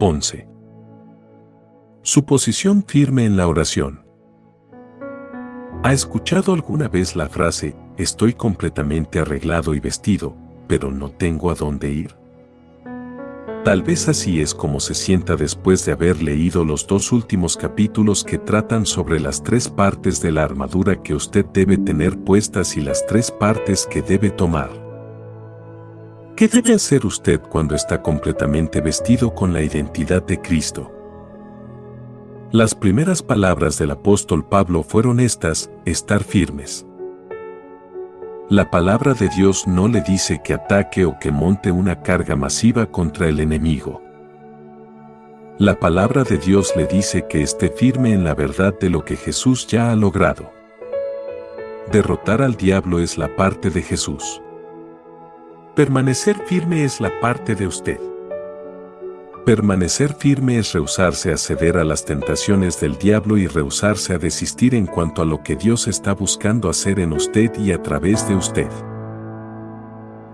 11. Su posición firme en la oración. ¿Ha escuchado alguna vez la frase, estoy completamente arreglado y vestido, pero no tengo a dónde ir? Tal vez así es como se sienta después de haber leído los dos últimos capítulos que tratan sobre las tres partes de la armadura que usted debe tener puestas y las tres partes que debe tomar. ¿Qué debe hacer usted cuando está completamente vestido con la identidad de Cristo? Las primeras palabras del apóstol Pablo fueron estas, estar firmes. La palabra de Dios no le dice que ataque o que monte una carga masiva contra el enemigo. La palabra de Dios le dice que esté firme en la verdad de lo que Jesús ya ha logrado. Derrotar al diablo es la parte de Jesús. Permanecer firme es la parte de usted. Permanecer firme es rehusarse a ceder a las tentaciones del diablo y rehusarse a desistir en cuanto a lo que Dios está buscando hacer en usted y a través de usted.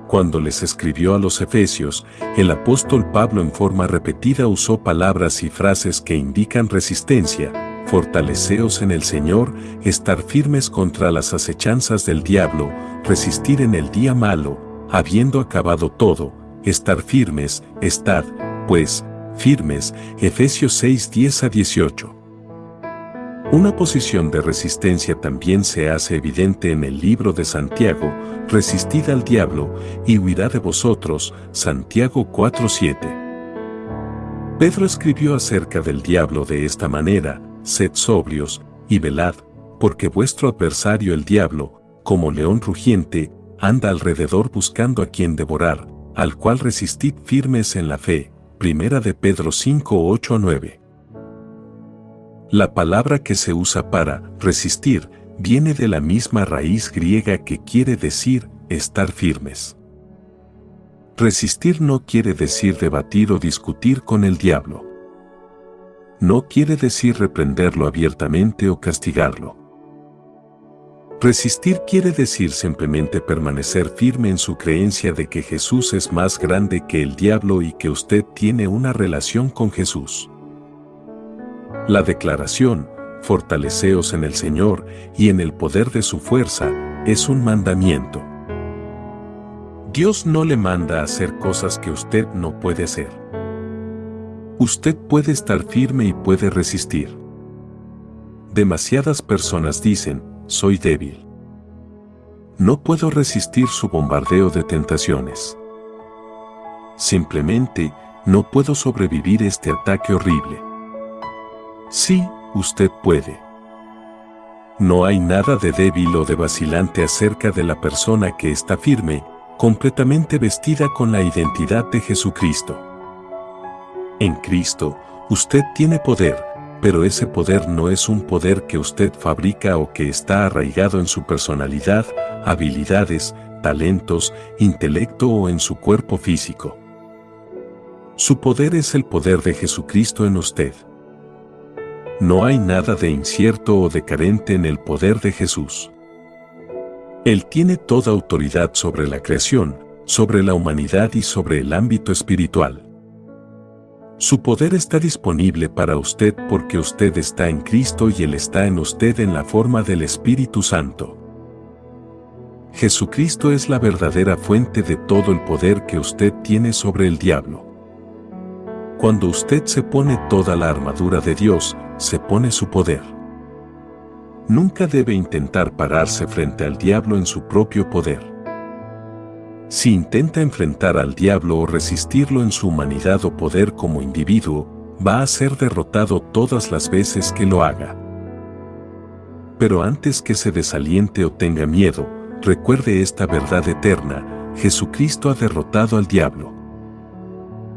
Cuando les escribió a los Efesios, el apóstol Pablo en forma repetida usó palabras y frases que indican resistencia, fortaleceos en el Señor, estar firmes contra las acechanzas del diablo, resistir en el día malo, habiendo acabado todo, estar firmes, estad, pues, firmes, Efesios 6, 10 a 18. Una posición de resistencia también se hace evidente en el libro de Santiago, resistid al diablo, y huirá de vosotros, Santiago 7. Pedro escribió acerca del diablo de esta manera, sed sobrios, y velad, porque vuestro adversario el diablo, como león rugiente, anda alrededor buscando a quien devorar, al cual resistid firmes en la fe, Primera de Pedro 5, 8 9. La palabra que se usa para resistir viene de la misma raíz griega que quiere decir estar firmes. Resistir no quiere decir debatir o discutir con el diablo. No quiere decir reprenderlo abiertamente o castigarlo. Resistir quiere decir simplemente permanecer firme en su creencia de que Jesús es más grande que el diablo y que usted tiene una relación con Jesús. La declaración, fortaleceos en el Señor y en el poder de su fuerza, es un mandamiento. Dios no le manda a hacer cosas que usted no puede hacer. Usted puede estar firme y puede resistir. Demasiadas personas dicen, soy débil. No puedo resistir su bombardeo de tentaciones. Simplemente, no puedo sobrevivir este ataque horrible. Sí, usted puede. No hay nada de débil o de vacilante acerca de la persona que está firme, completamente vestida con la identidad de Jesucristo. En Cristo, usted tiene poder, pero ese poder no es un poder que usted fabrica o que está arraigado en su personalidad, habilidades, talentos, intelecto o en su cuerpo físico. Su poder es el poder de Jesucristo en usted. No hay nada de incierto o de carente en el poder de Jesús. Él tiene toda autoridad sobre la creación, sobre la humanidad y sobre el ámbito espiritual. Su poder está disponible para usted porque usted está en Cristo y Él está en usted en la forma del Espíritu Santo. Jesucristo es la verdadera fuente de todo el poder que usted tiene sobre el diablo. Cuando usted se pone toda la armadura de Dios, se pone su poder. Nunca debe intentar pararse frente al diablo en su propio poder. Si intenta enfrentar al diablo o resistirlo en su humanidad o poder como individuo, va a ser derrotado todas las veces que lo haga. Pero antes que se desaliente o tenga miedo, recuerde esta verdad eterna, Jesucristo ha derrotado al diablo.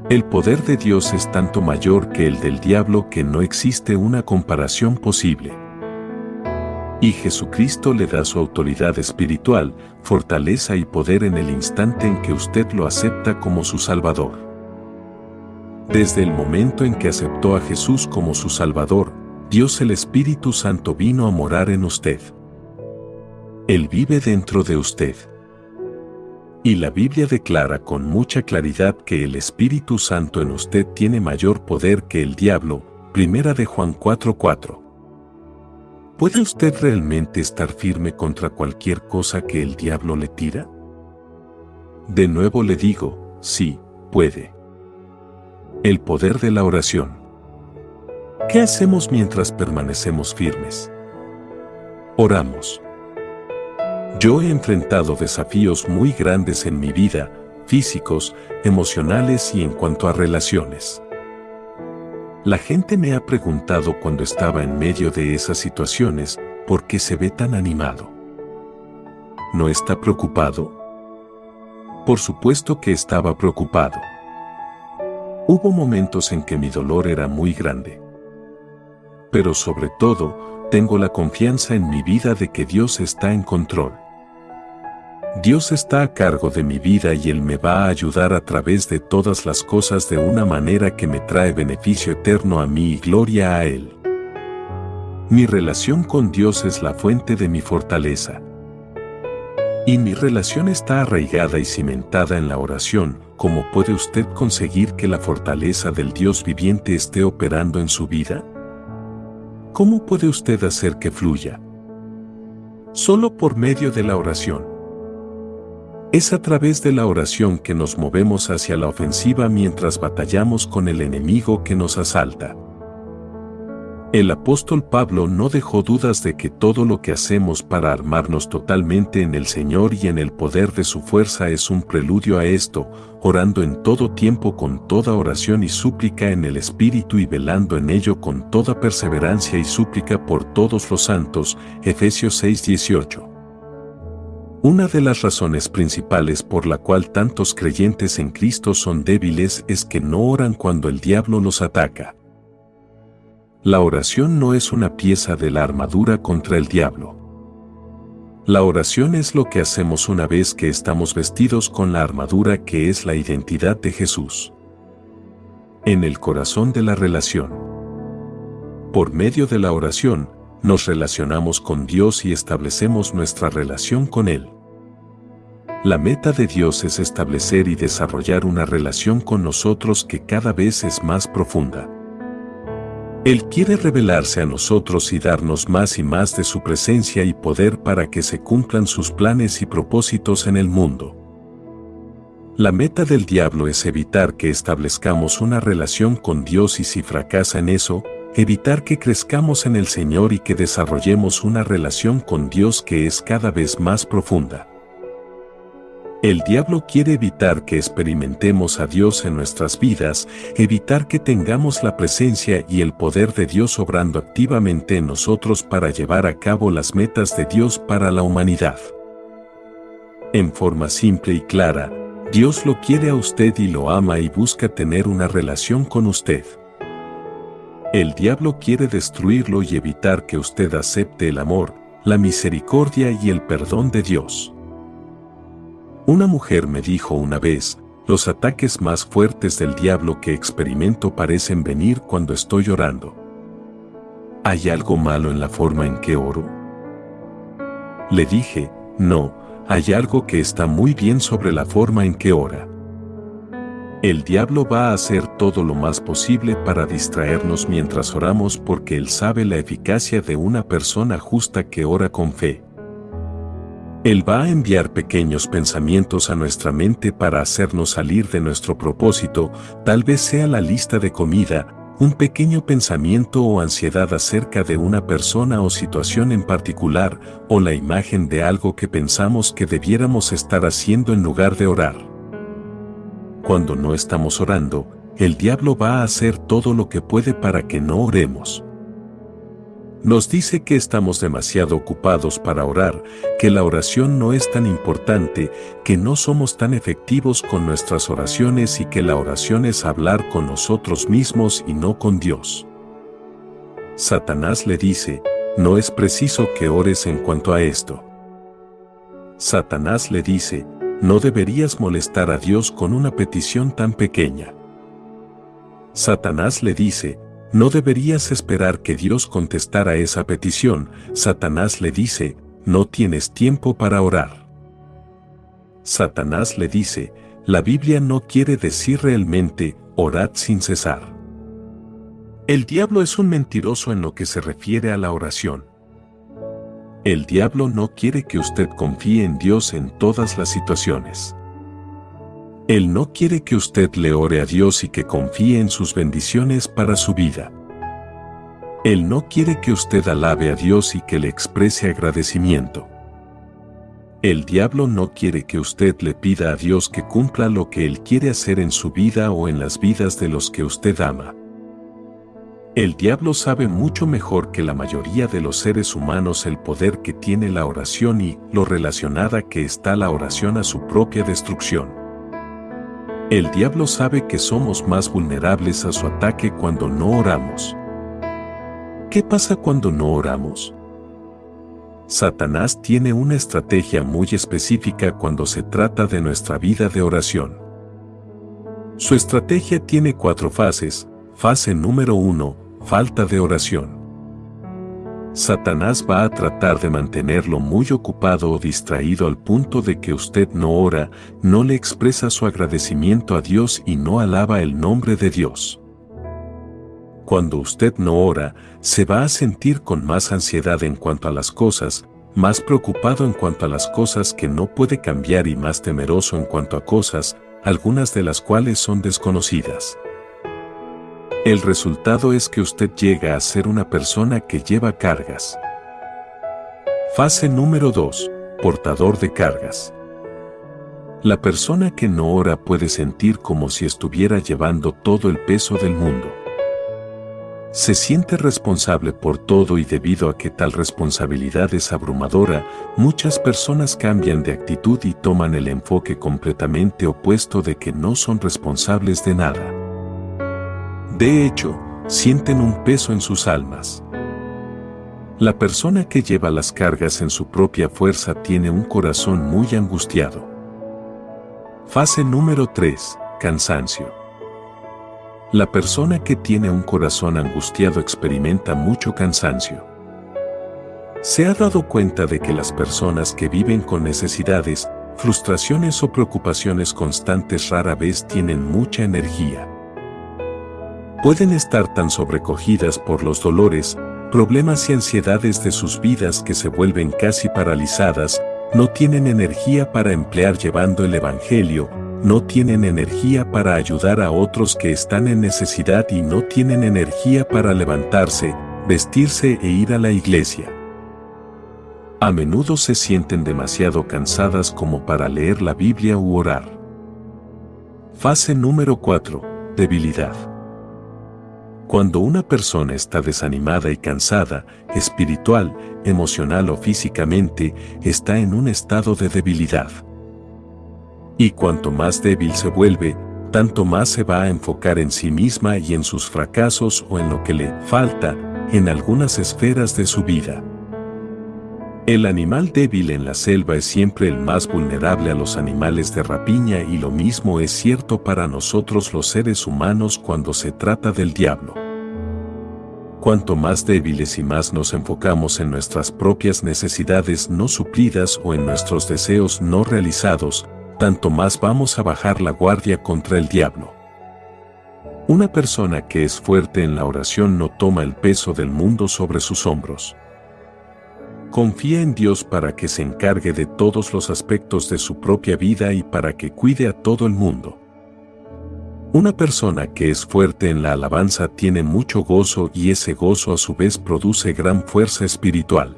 El poder de Dios es tanto mayor que el del diablo que no existe una comparación posible y Jesucristo le da su autoridad espiritual, fortaleza y poder en el instante en que usted lo acepta como su Salvador. Desde el momento en que aceptó a Jesús como su Salvador, Dios el Espíritu Santo vino a morar en usted. Él vive dentro de usted. Y la Biblia declara con mucha claridad que el Espíritu Santo en usted tiene mayor poder que el diablo, primera de Juan 4:4. ¿Puede usted realmente estar firme contra cualquier cosa que el diablo le tira? De nuevo le digo, sí, puede. El poder de la oración. ¿Qué hacemos mientras permanecemos firmes? Oramos. Yo he enfrentado desafíos muy grandes en mi vida, físicos, emocionales y en cuanto a relaciones. La gente me ha preguntado cuando estaba en medio de esas situaciones, ¿por qué se ve tan animado? ¿No está preocupado? Por supuesto que estaba preocupado. Hubo momentos en que mi dolor era muy grande. Pero sobre todo, tengo la confianza en mi vida de que Dios está en control. Dios está a cargo de mi vida y Él me va a ayudar a través de todas las cosas de una manera que me trae beneficio eterno a mí y gloria a Él. Mi relación con Dios es la fuente de mi fortaleza. Y mi relación está arraigada y cimentada en la oración, ¿cómo puede usted conseguir que la fortaleza del Dios viviente esté operando en su vida? ¿Cómo puede usted hacer que fluya? Solo por medio de la oración. Es a través de la oración que nos movemos hacia la ofensiva mientras batallamos con el enemigo que nos asalta. El apóstol Pablo no dejó dudas de que todo lo que hacemos para armarnos totalmente en el Señor y en el poder de su fuerza es un preludio a esto, orando en todo tiempo con toda oración y súplica en el Espíritu y velando en ello con toda perseverancia y súplica por todos los santos. Efesios 6:18. Una de las razones principales por la cual tantos creyentes en Cristo son débiles es que no oran cuando el diablo los ataca. La oración no es una pieza de la armadura contra el diablo. La oración es lo que hacemos una vez que estamos vestidos con la armadura que es la identidad de Jesús. En el corazón de la relación. Por medio de la oración, nos relacionamos con Dios y establecemos nuestra relación con Él. La meta de Dios es establecer y desarrollar una relación con nosotros que cada vez es más profunda. Él quiere revelarse a nosotros y darnos más y más de su presencia y poder para que se cumplan sus planes y propósitos en el mundo. La meta del diablo es evitar que establezcamos una relación con Dios y si fracasa en eso, evitar que crezcamos en el Señor y que desarrollemos una relación con Dios que es cada vez más profunda. El diablo quiere evitar que experimentemos a Dios en nuestras vidas, evitar que tengamos la presencia y el poder de Dios obrando activamente en nosotros para llevar a cabo las metas de Dios para la humanidad. En forma simple y clara, Dios lo quiere a usted y lo ama y busca tener una relación con usted. El diablo quiere destruirlo y evitar que usted acepte el amor, la misericordia y el perdón de Dios. Una mujer me dijo una vez, los ataques más fuertes del diablo que experimento parecen venir cuando estoy orando. ¿Hay algo malo en la forma en que oro? Le dije, no, hay algo que está muy bien sobre la forma en que ora. El diablo va a hacer todo lo más posible para distraernos mientras oramos porque él sabe la eficacia de una persona justa que ora con fe. Él va a enviar pequeños pensamientos a nuestra mente para hacernos salir de nuestro propósito, tal vez sea la lista de comida, un pequeño pensamiento o ansiedad acerca de una persona o situación en particular, o la imagen de algo que pensamos que debiéramos estar haciendo en lugar de orar. Cuando no estamos orando, el diablo va a hacer todo lo que puede para que no oremos nos dice que estamos demasiado ocupados para orar, que la oración no es tan importante, que no somos tan efectivos con nuestras oraciones y que la oración es hablar con nosotros mismos y no con Dios. Satanás le dice, no es preciso que ores en cuanto a esto. Satanás le dice, no deberías molestar a Dios con una petición tan pequeña. Satanás le dice, no deberías esperar que Dios contestara esa petición, Satanás le dice, no tienes tiempo para orar. Satanás le dice, la Biblia no quiere decir realmente, orad sin cesar. El diablo es un mentiroso en lo que se refiere a la oración. El diablo no quiere que usted confíe en Dios en todas las situaciones. Él no quiere que usted le ore a Dios y que confíe en sus bendiciones para su vida. Él no quiere que usted alabe a Dios y que le exprese agradecimiento. El diablo no quiere que usted le pida a Dios que cumpla lo que Él quiere hacer en su vida o en las vidas de los que usted ama. El diablo sabe mucho mejor que la mayoría de los seres humanos el poder que tiene la oración y lo relacionada que está la oración a su propia destrucción. El diablo sabe que somos más vulnerables a su ataque cuando no oramos. ¿Qué pasa cuando no oramos? Satanás tiene una estrategia muy específica cuando se trata de nuestra vida de oración. Su estrategia tiene cuatro fases. Fase número uno, falta de oración. Satanás va a tratar de mantenerlo muy ocupado o distraído al punto de que usted no ora, no le expresa su agradecimiento a Dios y no alaba el nombre de Dios. Cuando usted no ora, se va a sentir con más ansiedad en cuanto a las cosas, más preocupado en cuanto a las cosas que no puede cambiar y más temeroso en cuanto a cosas, algunas de las cuales son desconocidas. El resultado es que usted llega a ser una persona que lleva cargas. Fase número 2. Portador de cargas. La persona que no ora puede sentir como si estuviera llevando todo el peso del mundo. Se siente responsable por todo y debido a que tal responsabilidad es abrumadora, muchas personas cambian de actitud y toman el enfoque completamente opuesto de que no son responsables de nada. De hecho, sienten un peso en sus almas. La persona que lleva las cargas en su propia fuerza tiene un corazón muy angustiado. Fase número 3. Cansancio. La persona que tiene un corazón angustiado experimenta mucho cansancio. Se ha dado cuenta de que las personas que viven con necesidades, frustraciones o preocupaciones constantes rara vez tienen mucha energía. Pueden estar tan sobrecogidas por los dolores, problemas y ansiedades de sus vidas que se vuelven casi paralizadas, no tienen energía para emplear llevando el Evangelio, no tienen energía para ayudar a otros que están en necesidad y no tienen energía para levantarse, vestirse e ir a la iglesia. A menudo se sienten demasiado cansadas como para leer la Biblia u orar. Fase número 4. Debilidad. Cuando una persona está desanimada y cansada, espiritual, emocional o físicamente, está en un estado de debilidad. Y cuanto más débil se vuelve, tanto más se va a enfocar en sí misma y en sus fracasos o en lo que le falta en algunas esferas de su vida. El animal débil en la selva es siempre el más vulnerable a los animales de rapiña y lo mismo es cierto para nosotros los seres humanos cuando se trata del diablo. Cuanto más débiles y más nos enfocamos en nuestras propias necesidades no suplidas o en nuestros deseos no realizados, tanto más vamos a bajar la guardia contra el diablo. Una persona que es fuerte en la oración no toma el peso del mundo sobre sus hombros. Confía en Dios para que se encargue de todos los aspectos de su propia vida y para que cuide a todo el mundo. Una persona que es fuerte en la alabanza tiene mucho gozo y ese gozo a su vez produce gran fuerza espiritual.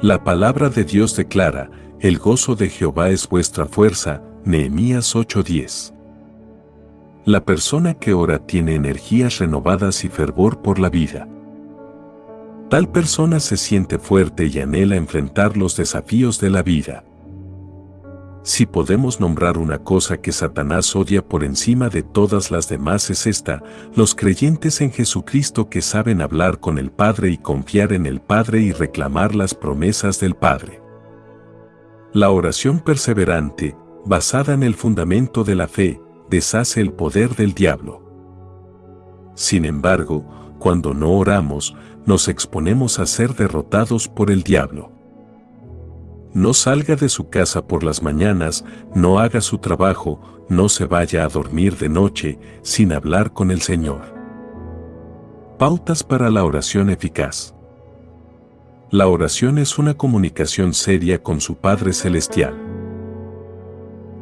La palabra de Dios declara, el gozo de Jehová es vuestra fuerza, Nehemías 8:10. La persona que ora tiene energías renovadas y fervor por la vida. Tal persona se siente fuerte y anhela enfrentar los desafíos de la vida. Si podemos nombrar una cosa que Satanás odia por encima de todas las demás es esta, los creyentes en Jesucristo que saben hablar con el Padre y confiar en el Padre y reclamar las promesas del Padre. La oración perseverante, basada en el fundamento de la fe, deshace el poder del diablo. Sin embargo, cuando no oramos, nos exponemos a ser derrotados por el diablo. No salga de su casa por las mañanas, no haga su trabajo, no se vaya a dormir de noche sin hablar con el Señor. Pautas para la oración eficaz. La oración es una comunicación seria con su Padre Celestial.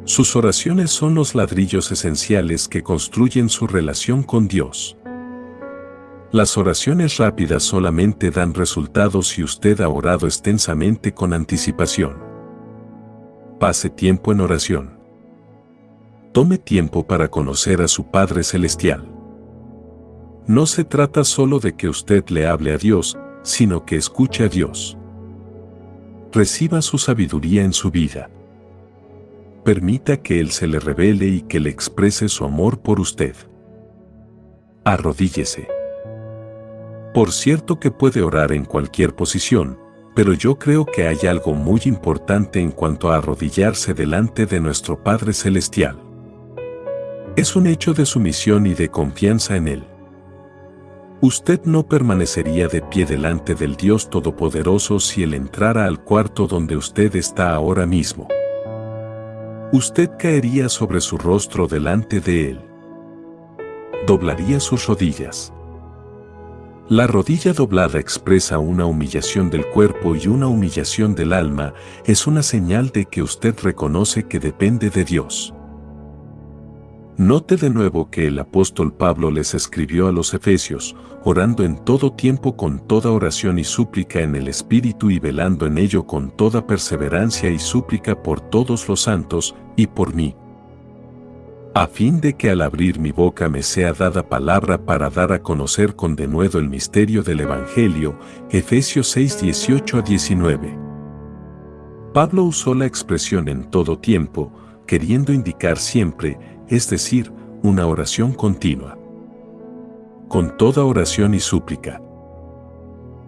Sus oraciones son los ladrillos esenciales que construyen su relación con Dios. Las oraciones rápidas solamente dan resultados si usted ha orado extensamente con anticipación. Pase tiempo en oración. Tome tiempo para conocer a su Padre Celestial. No se trata solo de que usted le hable a Dios, sino que escuche a Dios. Reciba su sabiduría en su vida. Permita que Él se le revele y que le exprese su amor por usted. Arrodíllese. Por cierto que puede orar en cualquier posición, pero yo creo que hay algo muy importante en cuanto a arrodillarse delante de nuestro Padre Celestial. Es un hecho de sumisión y de confianza en Él. Usted no permanecería de pie delante del Dios Todopoderoso si Él entrara al cuarto donde usted está ahora mismo. Usted caería sobre su rostro delante de Él. Doblaría sus rodillas. La rodilla doblada expresa una humillación del cuerpo y una humillación del alma, es una señal de que usted reconoce que depende de Dios. Note de nuevo que el apóstol Pablo les escribió a los Efesios, orando en todo tiempo con toda oración y súplica en el Espíritu y velando en ello con toda perseverancia y súplica por todos los santos y por mí a fin de que al abrir mi boca me sea dada palabra para dar a conocer con denuedo el misterio del Evangelio, Efesios 6, 18 a 19. Pablo usó la expresión en todo tiempo, queriendo indicar siempre, es decir, una oración continua. Con toda oración y súplica.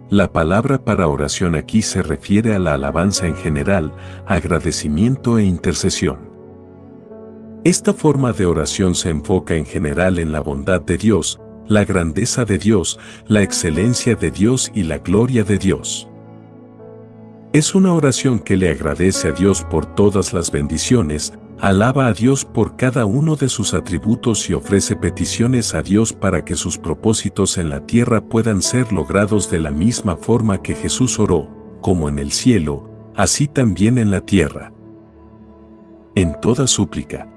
La palabra para oración aquí se refiere a la alabanza en general, agradecimiento e intercesión. Esta forma de oración se enfoca en general en la bondad de Dios, la grandeza de Dios, la excelencia de Dios y la gloria de Dios. Es una oración que le agradece a Dios por todas las bendiciones, alaba a Dios por cada uno de sus atributos y ofrece peticiones a Dios para que sus propósitos en la tierra puedan ser logrados de la misma forma que Jesús oró, como en el cielo, así también en la tierra. En toda súplica.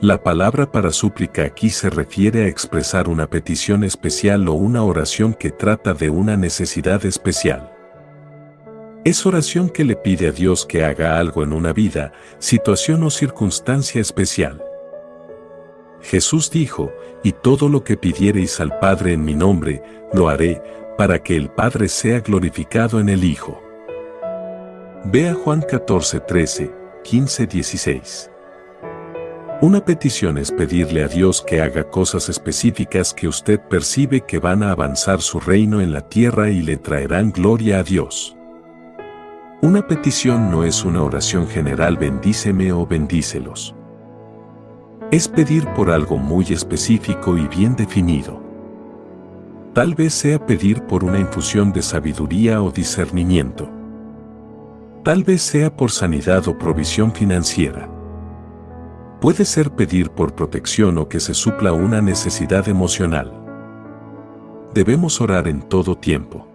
La palabra para súplica aquí se refiere a expresar una petición especial o una oración que trata de una necesidad especial. Es oración que le pide a Dios que haga algo en una vida, situación o circunstancia especial. Jesús dijo, y todo lo que pidiereis al Padre en mi nombre, lo haré, para que el Padre sea glorificado en el Hijo. Vea Juan 14, 13, 15, 16. Una petición es pedirle a Dios que haga cosas específicas que usted percibe que van a avanzar su reino en la tierra y le traerán gloria a Dios. Una petición no es una oración general bendíceme o bendícelos. Es pedir por algo muy específico y bien definido. Tal vez sea pedir por una infusión de sabiduría o discernimiento. Tal vez sea por sanidad o provisión financiera. Puede ser pedir por protección o que se supla una necesidad emocional. Debemos orar en todo tiempo.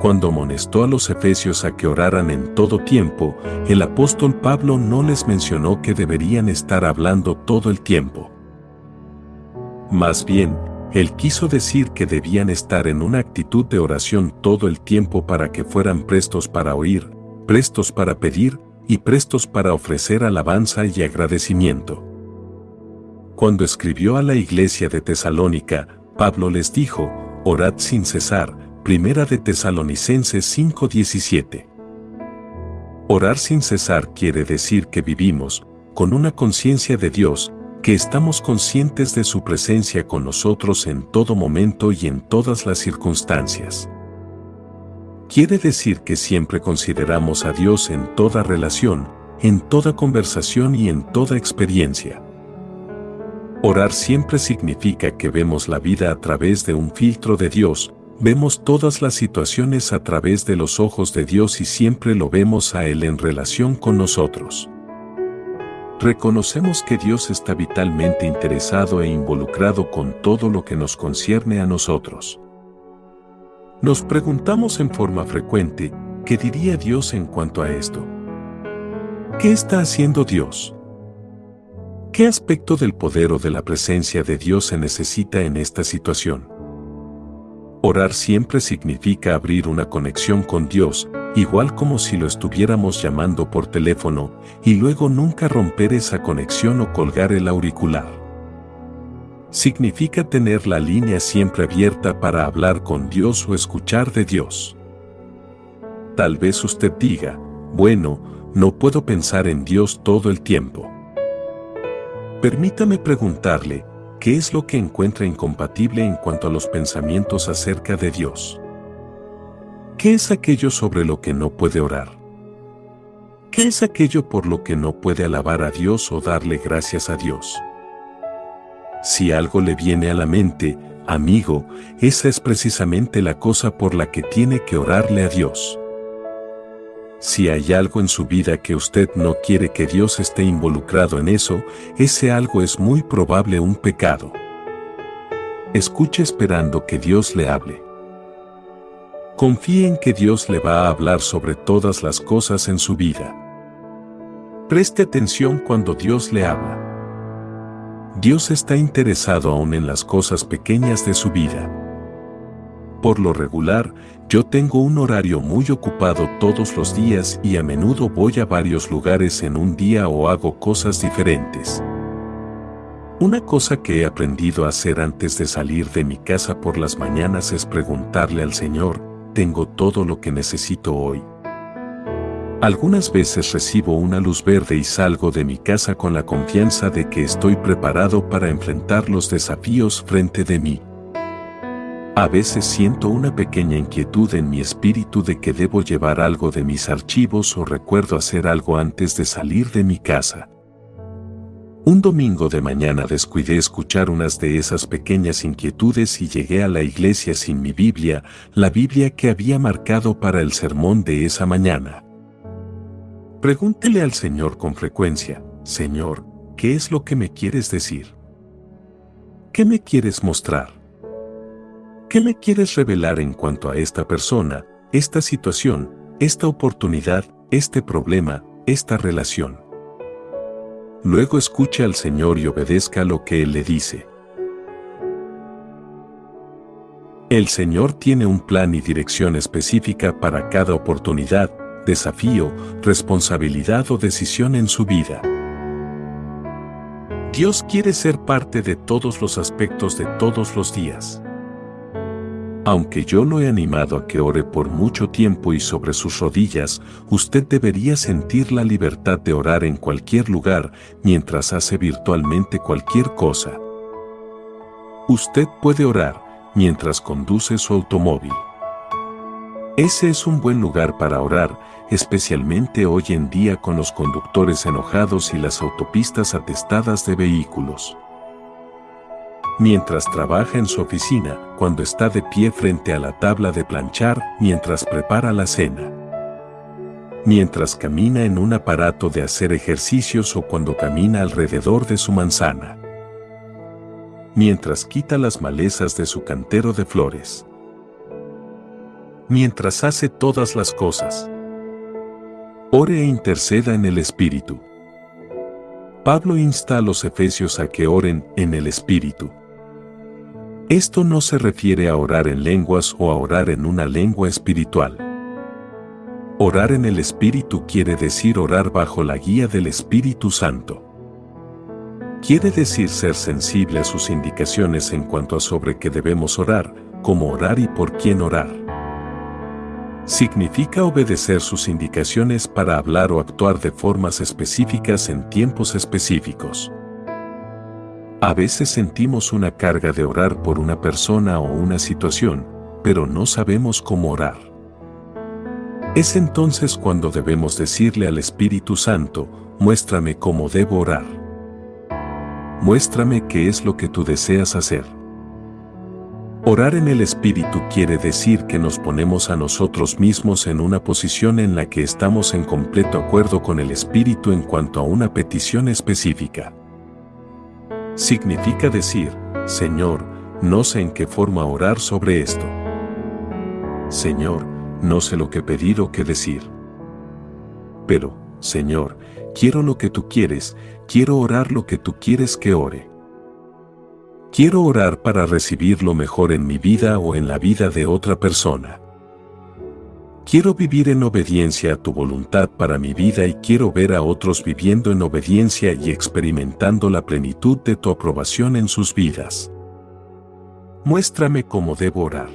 Cuando amonestó a los efesios a que oraran en todo tiempo, el apóstol Pablo no les mencionó que deberían estar hablando todo el tiempo. Más bien, él quiso decir que debían estar en una actitud de oración todo el tiempo para que fueran prestos para oír, prestos para pedir, y prestos para ofrecer alabanza y agradecimiento. Cuando escribió a la iglesia de Tesalónica, Pablo les dijo, orad sin cesar, primera de Tesalonicenses 5:17. Orar sin cesar quiere decir que vivimos, con una conciencia de Dios, que estamos conscientes de su presencia con nosotros en todo momento y en todas las circunstancias. Quiere decir que siempre consideramos a Dios en toda relación, en toda conversación y en toda experiencia. Orar siempre significa que vemos la vida a través de un filtro de Dios, Vemos todas las situaciones a través de los ojos de Dios y siempre lo vemos a Él en relación con nosotros. Reconocemos que Dios está vitalmente interesado e involucrado con todo lo que nos concierne a nosotros. Nos preguntamos en forma frecuente, ¿qué diría Dios en cuanto a esto? ¿Qué está haciendo Dios? ¿Qué aspecto del poder o de la presencia de Dios se necesita en esta situación? Orar siempre significa abrir una conexión con Dios, igual como si lo estuviéramos llamando por teléfono, y luego nunca romper esa conexión o colgar el auricular. Significa tener la línea siempre abierta para hablar con Dios o escuchar de Dios. Tal vez usted diga, bueno, no puedo pensar en Dios todo el tiempo. Permítame preguntarle, ¿Qué es lo que encuentra incompatible en cuanto a los pensamientos acerca de Dios? ¿Qué es aquello sobre lo que no puede orar? ¿Qué es aquello por lo que no puede alabar a Dios o darle gracias a Dios? Si algo le viene a la mente, amigo, esa es precisamente la cosa por la que tiene que orarle a Dios. Si hay algo en su vida que usted no quiere que Dios esté involucrado en eso, ese algo es muy probable un pecado. Escuche esperando que Dios le hable. Confíe en que Dios le va a hablar sobre todas las cosas en su vida. Preste atención cuando Dios le habla. Dios está interesado aún en las cosas pequeñas de su vida. Por lo regular, yo tengo un horario muy ocupado todos los días y a menudo voy a varios lugares en un día o hago cosas diferentes. Una cosa que he aprendido a hacer antes de salir de mi casa por las mañanas es preguntarle al Señor, ¿tengo todo lo que necesito hoy? Algunas veces recibo una luz verde y salgo de mi casa con la confianza de que estoy preparado para enfrentar los desafíos frente de mí. A veces siento una pequeña inquietud en mi espíritu de que debo llevar algo de mis archivos o recuerdo hacer algo antes de salir de mi casa. Un domingo de mañana descuidé escuchar unas de esas pequeñas inquietudes y llegué a la iglesia sin mi Biblia, la Biblia que había marcado para el sermón de esa mañana. Pregúntele al Señor con frecuencia, Señor, ¿qué es lo que me quieres decir? ¿Qué me quieres mostrar? ¿Qué me quieres revelar en cuanto a esta persona, esta situación, esta oportunidad, este problema, esta relación? Luego escuche al Señor y obedezca lo que Él le dice. El Señor tiene un plan y dirección específica para cada oportunidad, desafío, responsabilidad o decisión en su vida. Dios quiere ser parte de todos los aspectos de todos los días. Aunque yo lo he animado a que ore por mucho tiempo y sobre sus rodillas, usted debería sentir la libertad de orar en cualquier lugar mientras hace virtualmente cualquier cosa. Usted puede orar mientras conduce su automóvil. Ese es un buen lugar para orar, especialmente hoy en día con los conductores enojados y las autopistas atestadas de vehículos mientras trabaja en su oficina, cuando está de pie frente a la tabla de planchar, mientras prepara la cena. Mientras camina en un aparato de hacer ejercicios o cuando camina alrededor de su manzana. Mientras quita las malezas de su cantero de flores. Mientras hace todas las cosas. Ore e interceda en el Espíritu. Pablo insta a los efesios a que oren en el Espíritu. Esto no se refiere a orar en lenguas o a orar en una lengua espiritual. Orar en el Espíritu quiere decir orar bajo la guía del Espíritu Santo. Quiere decir ser sensible a sus indicaciones en cuanto a sobre qué debemos orar, cómo orar y por quién orar. Significa obedecer sus indicaciones para hablar o actuar de formas específicas en tiempos específicos. A veces sentimos una carga de orar por una persona o una situación, pero no sabemos cómo orar. Es entonces cuando debemos decirle al Espíritu Santo, muéstrame cómo debo orar. Muéstrame qué es lo que tú deseas hacer. Orar en el Espíritu quiere decir que nos ponemos a nosotros mismos en una posición en la que estamos en completo acuerdo con el Espíritu en cuanto a una petición específica. Significa decir, Señor, no sé en qué forma orar sobre esto. Señor, no sé lo que pedir o qué decir. Pero, Señor, quiero lo que tú quieres, quiero orar lo que tú quieres que ore. Quiero orar para recibir lo mejor en mi vida o en la vida de otra persona. Quiero vivir en obediencia a tu voluntad para mi vida y quiero ver a otros viviendo en obediencia y experimentando la plenitud de tu aprobación en sus vidas. Muéstrame cómo debo orar.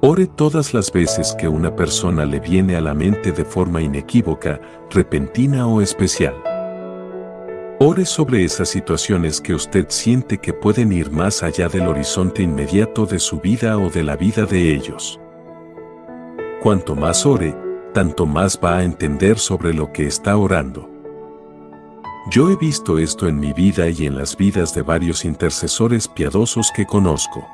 Ore todas las veces que una persona le viene a la mente de forma inequívoca, repentina o especial. Ore sobre esas situaciones que usted siente que pueden ir más allá del horizonte inmediato de su vida o de la vida de ellos. Cuanto más ore, tanto más va a entender sobre lo que está orando. Yo he visto esto en mi vida y en las vidas de varios intercesores piadosos que conozco.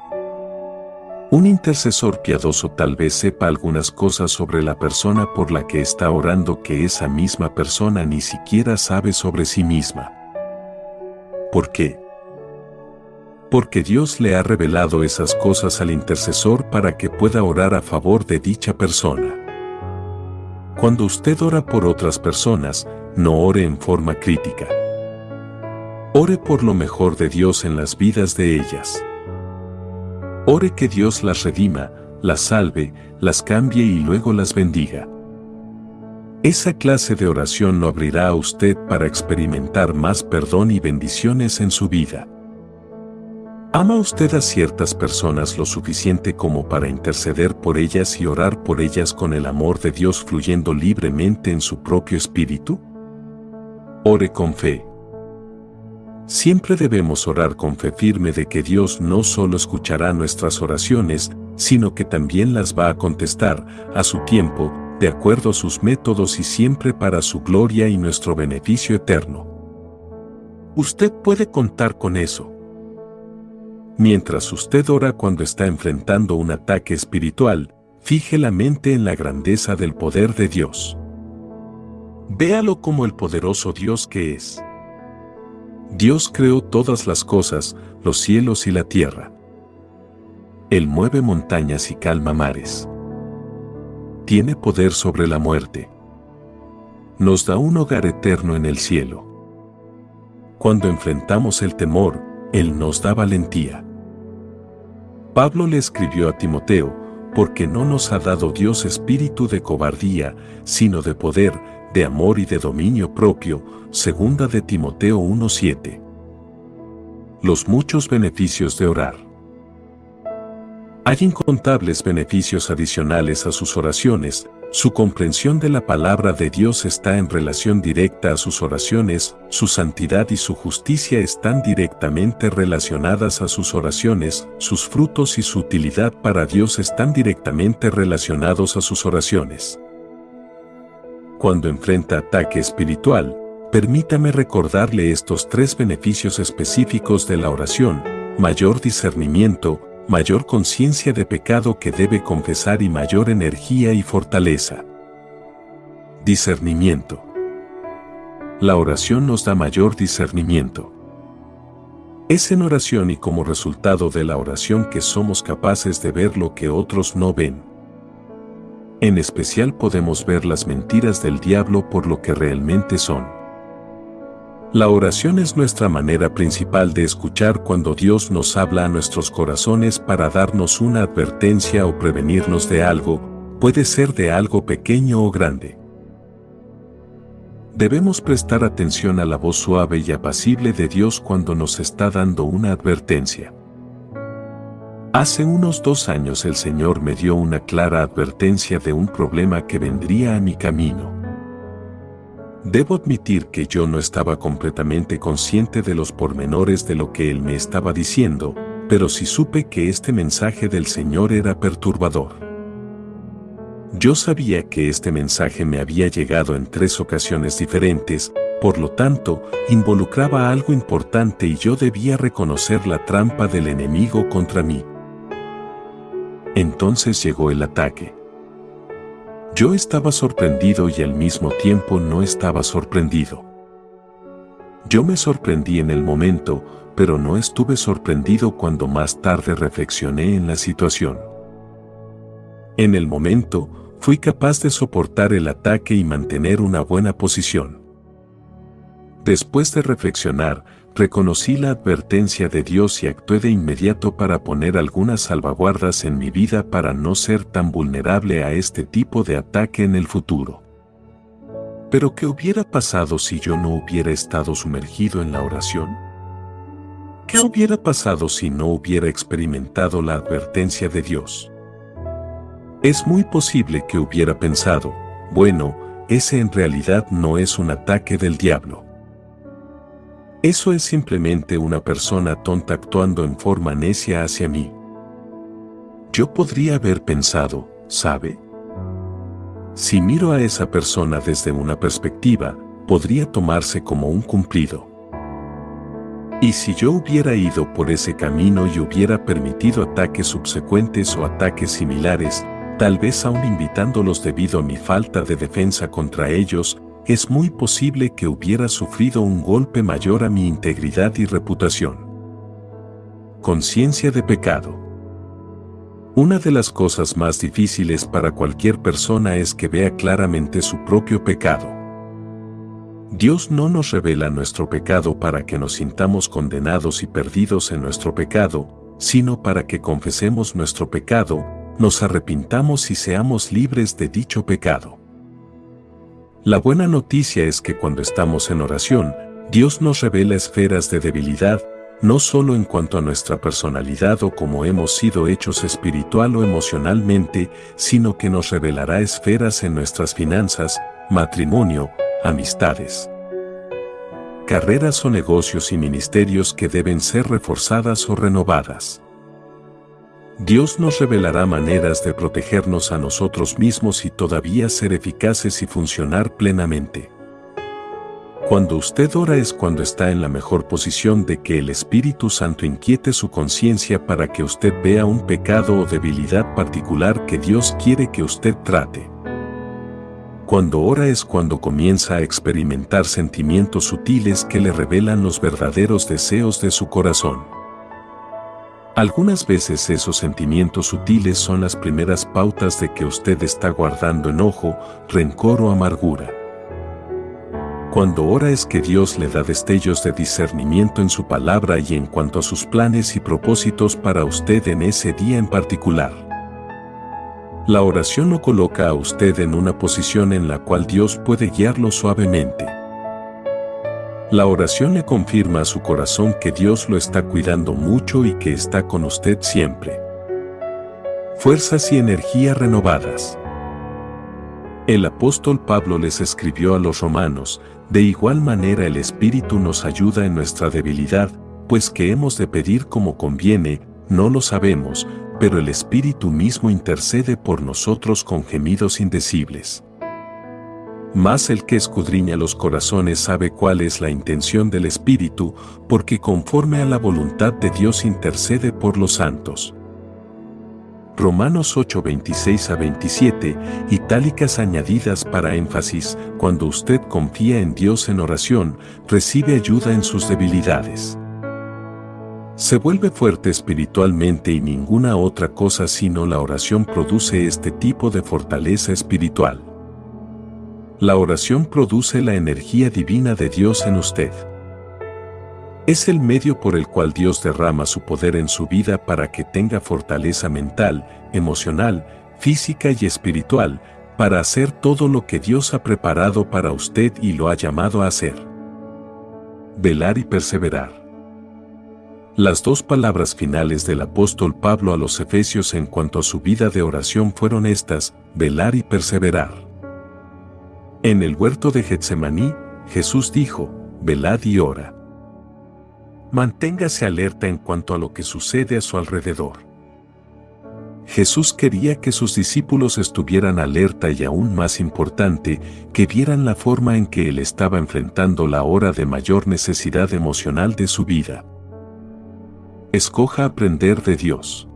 Un intercesor piadoso tal vez sepa algunas cosas sobre la persona por la que está orando que esa misma persona ni siquiera sabe sobre sí misma. ¿Por qué? Porque Dios le ha revelado esas cosas al intercesor para que pueda orar a favor de dicha persona. Cuando usted ora por otras personas, no ore en forma crítica. Ore por lo mejor de Dios en las vidas de ellas. Ore que Dios las redima, las salve, las cambie y luego las bendiga. Esa clase de oración lo abrirá a usted para experimentar más perdón y bendiciones en su vida. ¿Ama usted a ciertas personas lo suficiente como para interceder por ellas y orar por ellas con el amor de Dios fluyendo libremente en su propio espíritu? Ore con fe. Siempre debemos orar con fe firme de que Dios no solo escuchará nuestras oraciones, sino que también las va a contestar, a su tiempo, de acuerdo a sus métodos y siempre para su gloria y nuestro beneficio eterno. Usted puede contar con eso. Mientras usted ora cuando está enfrentando un ataque espiritual, fije la mente en la grandeza del poder de Dios. Véalo como el poderoso Dios que es. Dios creó todas las cosas, los cielos y la tierra. Él mueve montañas y calma mares. Tiene poder sobre la muerte. Nos da un hogar eterno en el cielo. Cuando enfrentamos el temor, Él nos da valentía. Pablo le escribió a Timoteo, porque no nos ha dado Dios espíritu de cobardía, sino de poder, de amor y de dominio propio, segunda de Timoteo 1.7. Los muchos beneficios de orar. Hay incontables beneficios adicionales a sus oraciones, su comprensión de la palabra de Dios está en relación directa a sus oraciones, su santidad y su justicia están directamente relacionadas a sus oraciones, sus frutos y su utilidad para Dios están directamente relacionados a sus oraciones. Cuando enfrenta ataque espiritual, permítame recordarle estos tres beneficios específicos de la oración, mayor discernimiento, mayor conciencia de pecado que debe confesar y mayor energía y fortaleza. Discernimiento. La oración nos da mayor discernimiento. Es en oración y como resultado de la oración que somos capaces de ver lo que otros no ven. En especial podemos ver las mentiras del diablo por lo que realmente son. La oración es nuestra manera principal de escuchar cuando Dios nos habla a nuestros corazones para darnos una advertencia o prevenirnos de algo, puede ser de algo pequeño o grande. Debemos prestar atención a la voz suave y apacible de Dios cuando nos está dando una advertencia. Hace unos dos años el Señor me dio una clara advertencia de un problema que vendría a mi camino. Debo admitir que yo no estaba completamente consciente de los pormenores de lo que Él me estaba diciendo, pero sí supe que este mensaje del Señor era perturbador. Yo sabía que este mensaje me había llegado en tres ocasiones diferentes, por lo tanto, involucraba algo importante y yo debía reconocer la trampa del enemigo contra mí. Entonces llegó el ataque. Yo estaba sorprendido y al mismo tiempo no estaba sorprendido. Yo me sorprendí en el momento, pero no estuve sorprendido cuando más tarde reflexioné en la situación. En el momento, fui capaz de soportar el ataque y mantener una buena posición. Después de reflexionar, reconocí la advertencia de Dios y actué de inmediato para poner algunas salvaguardas en mi vida para no ser tan vulnerable a este tipo de ataque en el futuro. Pero ¿qué hubiera pasado si yo no hubiera estado sumergido en la oración? ¿Qué hubiera pasado si no hubiera experimentado la advertencia de Dios? Es muy posible que hubiera pensado, bueno, ese en realidad no es un ataque del diablo. Eso es simplemente una persona tonta actuando en forma necia hacia mí. Yo podría haber pensado, ¿sabe? Si miro a esa persona desde una perspectiva, podría tomarse como un cumplido. Y si yo hubiera ido por ese camino y hubiera permitido ataques subsecuentes o ataques similares, tal vez aún invitándolos debido a mi falta de defensa contra ellos, es muy posible que hubiera sufrido un golpe mayor a mi integridad y reputación. Conciencia de pecado. Una de las cosas más difíciles para cualquier persona es que vea claramente su propio pecado. Dios no nos revela nuestro pecado para que nos sintamos condenados y perdidos en nuestro pecado, sino para que confesemos nuestro pecado, nos arrepintamos y seamos libres de dicho pecado. La buena noticia es que cuando estamos en oración, Dios nos revela esferas de debilidad, no solo en cuanto a nuestra personalidad o como hemos sido hechos espiritual o emocionalmente, sino que nos revelará esferas en nuestras finanzas, matrimonio, amistades, carreras o negocios y ministerios que deben ser reforzadas o renovadas. Dios nos revelará maneras de protegernos a nosotros mismos y todavía ser eficaces y funcionar plenamente. Cuando usted ora es cuando está en la mejor posición de que el Espíritu Santo inquiete su conciencia para que usted vea un pecado o debilidad particular que Dios quiere que usted trate. Cuando ora es cuando comienza a experimentar sentimientos sutiles que le revelan los verdaderos deseos de su corazón. Algunas veces esos sentimientos sutiles son las primeras pautas de que usted está guardando enojo, rencor o amargura. Cuando ora es que Dios le da destellos de discernimiento en su palabra y en cuanto a sus planes y propósitos para usted en ese día en particular. La oración lo coloca a usted en una posición en la cual Dios puede guiarlo suavemente. La oración le confirma a su corazón que Dios lo está cuidando mucho y que está con usted siempre. Fuerzas y energía renovadas. El apóstol Pablo les escribió a los romanos, de igual manera el Espíritu nos ayuda en nuestra debilidad, pues que hemos de pedir como conviene, no lo sabemos, pero el Espíritu mismo intercede por nosotros con gemidos indecibles. Mas el que escudriña los corazones sabe cuál es la intención del Espíritu, porque conforme a la voluntad de Dios intercede por los santos. Romanos 8, 26 a 27, itálicas añadidas para énfasis, cuando usted confía en Dios en oración, recibe ayuda en sus debilidades. Se vuelve fuerte espiritualmente y ninguna otra cosa sino la oración produce este tipo de fortaleza espiritual. La oración produce la energía divina de Dios en usted. Es el medio por el cual Dios derrama su poder en su vida para que tenga fortaleza mental, emocional, física y espiritual, para hacer todo lo que Dios ha preparado para usted y lo ha llamado a hacer. Velar y perseverar. Las dos palabras finales del apóstol Pablo a los Efesios en cuanto a su vida de oración fueron estas, velar y perseverar. En el huerto de Getsemaní, Jesús dijo, velad y ora. Manténgase alerta en cuanto a lo que sucede a su alrededor. Jesús quería que sus discípulos estuvieran alerta y aún más importante, que vieran la forma en que Él estaba enfrentando la hora de mayor necesidad emocional de su vida. Escoja aprender de Dios.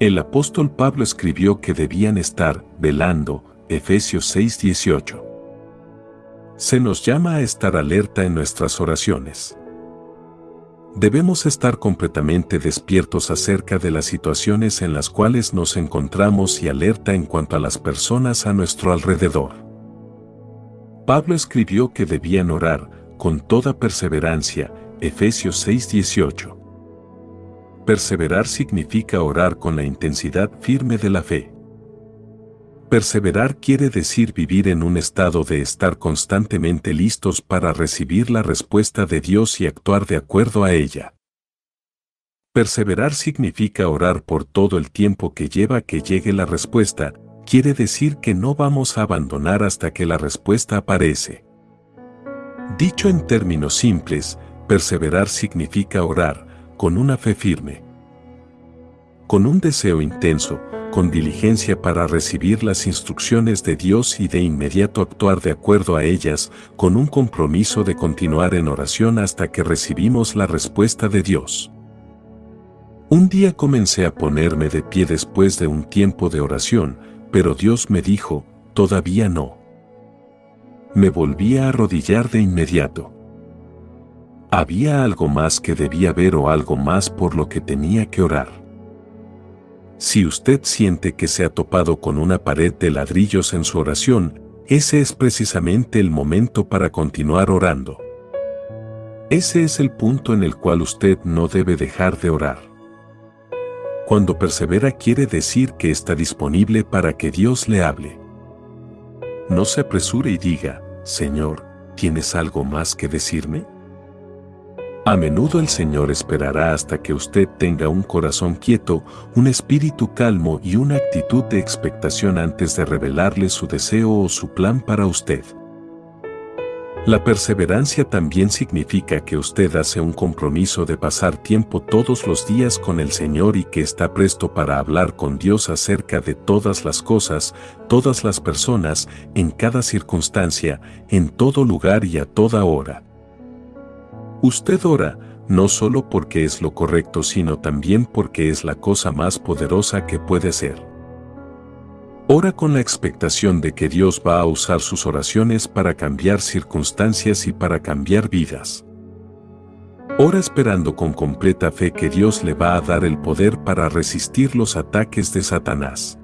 El apóstol Pablo escribió que debían estar velando, Efesios 6:18. Se nos llama a estar alerta en nuestras oraciones. Debemos estar completamente despiertos acerca de las situaciones en las cuales nos encontramos y alerta en cuanto a las personas a nuestro alrededor. Pablo escribió que debían orar con toda perseverancia, Efesios 6:18. Perseverar significa orar con la intensidad firme de la fe. Perseverar quiere decir vivir en un estado de estar constantemente listos para recibir la respuesta de Dios y actuar de acuerdo a ella. Perseverar significa orar por todo el tiempo que lleva que llegue la respuesta, quiere decir que no vamos a abandonar hasta que la respuesta aparece. Dicho en términos simples, perseverar significa orar, con una fe firme. Con un deseo intenso, con diligencia para recibir las instrucciones de Dios y de inmediato actuar de acuerdo a ellas, con un compromiso de continuar en oración hasta que recibimos la respuesta de Dios. Un día comencé a ponerme de pie después de un tiempo de oración, pero Dios me dijo, todavía no. Me volví a arrodillar de inmediato. Había algo más que debía ver o algo más por lo que tenía que orar. Si usted siente que se ha topado con una pared de ladrillos en su oración, ese es precisamente el momento para continuar orando. Ese es el punto en el cual usted no debe dejar de orar. Cuando persevera quiere decir que está disponible para que Dios le hable. No se apresure y diga, Señor, ¿tienes algo más que decirme? A menudo el Señor esperará hasta que usted tenga un corazón quieto, un espíritu calmo y una actitud de expectación antes de revelarle su deseo o su plan para usted. La perseverancia también significa que usted hace un compromiso de pasar tiempo todos los días con el Señor y que está presto para hablar con Dios acerca de todas las cosas, todas las personas, en cada circunstancia, en todo lugar y a toda hora. Usted ora, no solo porque es lo correcto, sino también porque es la cosa más poderosa que puede ser. Ora con la expectación de que Dios va a usar sus oraciones para cambiar circunstancias y para cambiar vidas. Ora esperando con completa fe que Dios le va a dar el poder para resistir los ataques de Satanás.